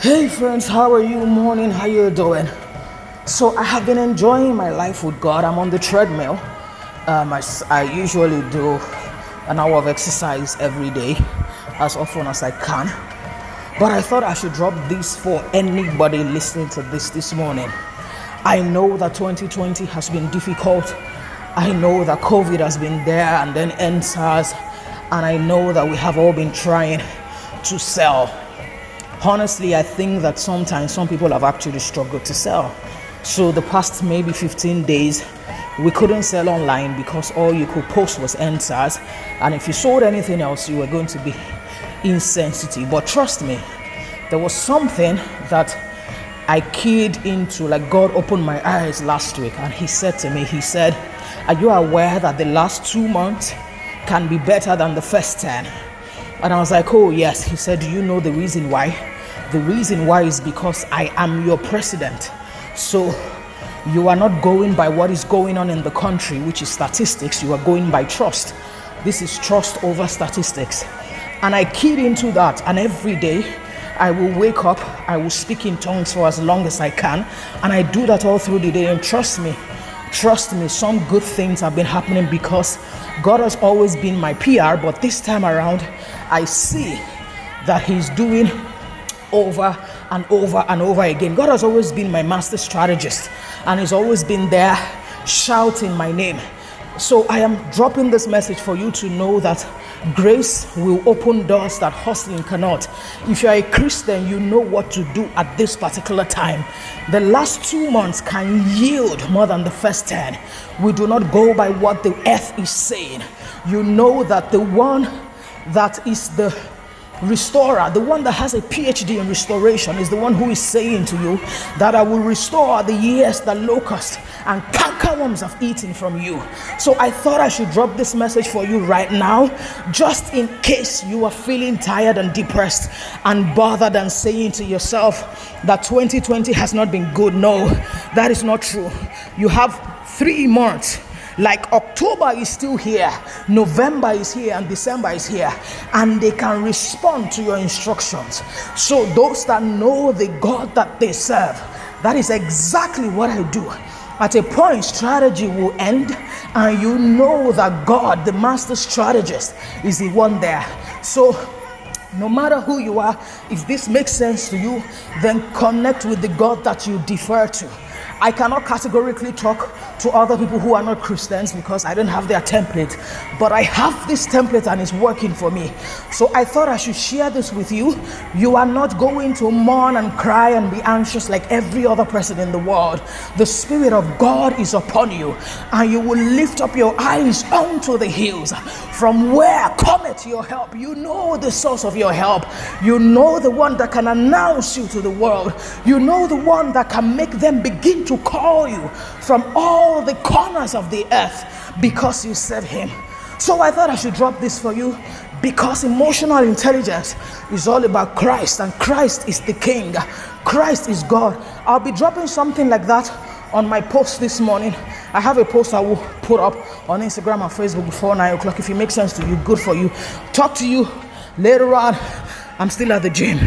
Hey friends, how are you? Morning, how you doing? So I have been enjoying my life with God. I'm on the treadmill. Um, I, I usually do an hour of exercise every day, as often as I can. But I thought I should drop this for anybody listening to this this morning. I know that 2020 has been difficult. I know that COVID has been there and then EndSARS, and I know that we have all been trying to sell. Honestly, I think that sometimes some people have actually struggled to sell. So the past maybe 15 days, we couldn't sell online because all you could post was EndSARS, and if you sold anything else, you were going to be insensitive. But trust me, there was something that I keyed into, like God opened my eyes last week, and He said to me, He said, Are you aware that the last two months can be better than the first 10? And I was like, Oh, yes. He said, Do you know the reason why? The reason why is because I am your president. So you are not going by what is going on in the country, which is statistics. You are going by trust. This is trust over statistics. And I keyed into that, and every day I will wake up, I will speak in tongues for as long as I can, and I do that all through the day. And trust me, trust me, some good things have been happening because God has always been my PR, but this time around, I see that He's doing over and over and over again. God has always been my master strategist and He's always been there shouting my name. So I am dropping this message for you to know that grace will open doors that hustling cannot. If you are a Christian, you know what to do at this particular time. The last two months can yield more than the first 10. We do not go by what the earth is saying. You know that the one that is the restorer, the one that has a PhD in restoration, is the one who is saying to you that I will restore the years that locusts and cankerworms have eaten from you. So I thought I should drop this message for you right now, just in case you are feeling tired and depressed and bothered and saying to yourself that 2020 has not been good. No, that is not true. You have three months like October is still here, November is here, and December is here, and they can respond to your instructions. So, those that know the God that they serve, that is exactly what I do. At a point, strategy will end, and you know that God, the master strategist, is the one there. So, no matter who you are, if this makes sense to you, then connect with the God that you defer to. I cannot categorically talk to other people who are not Christians because I don't have their template, but I have this template and it's working for me. So I thought I should share this with you. You are not going to mourn and cry and be anxious like every other person in the world. The Spirit of God is upon you, and you will lift up your eyes onto the hills. From where cometh your help? You know the source of your help. You know the one that can announce you to the world. You know the one that can make them begin to call you from all the corners of the earth because you serve Him. So I thought I should drop this for you because emotional intelligence is all about Christ and Christ is the King. Christ is God. I'll be dropping something like that on my post this morning. I have a post I will put up on Instagram and Facebook before 9 o'clock. If it makes sense to you, good for you. Talk to you later on. I'm still at the gym.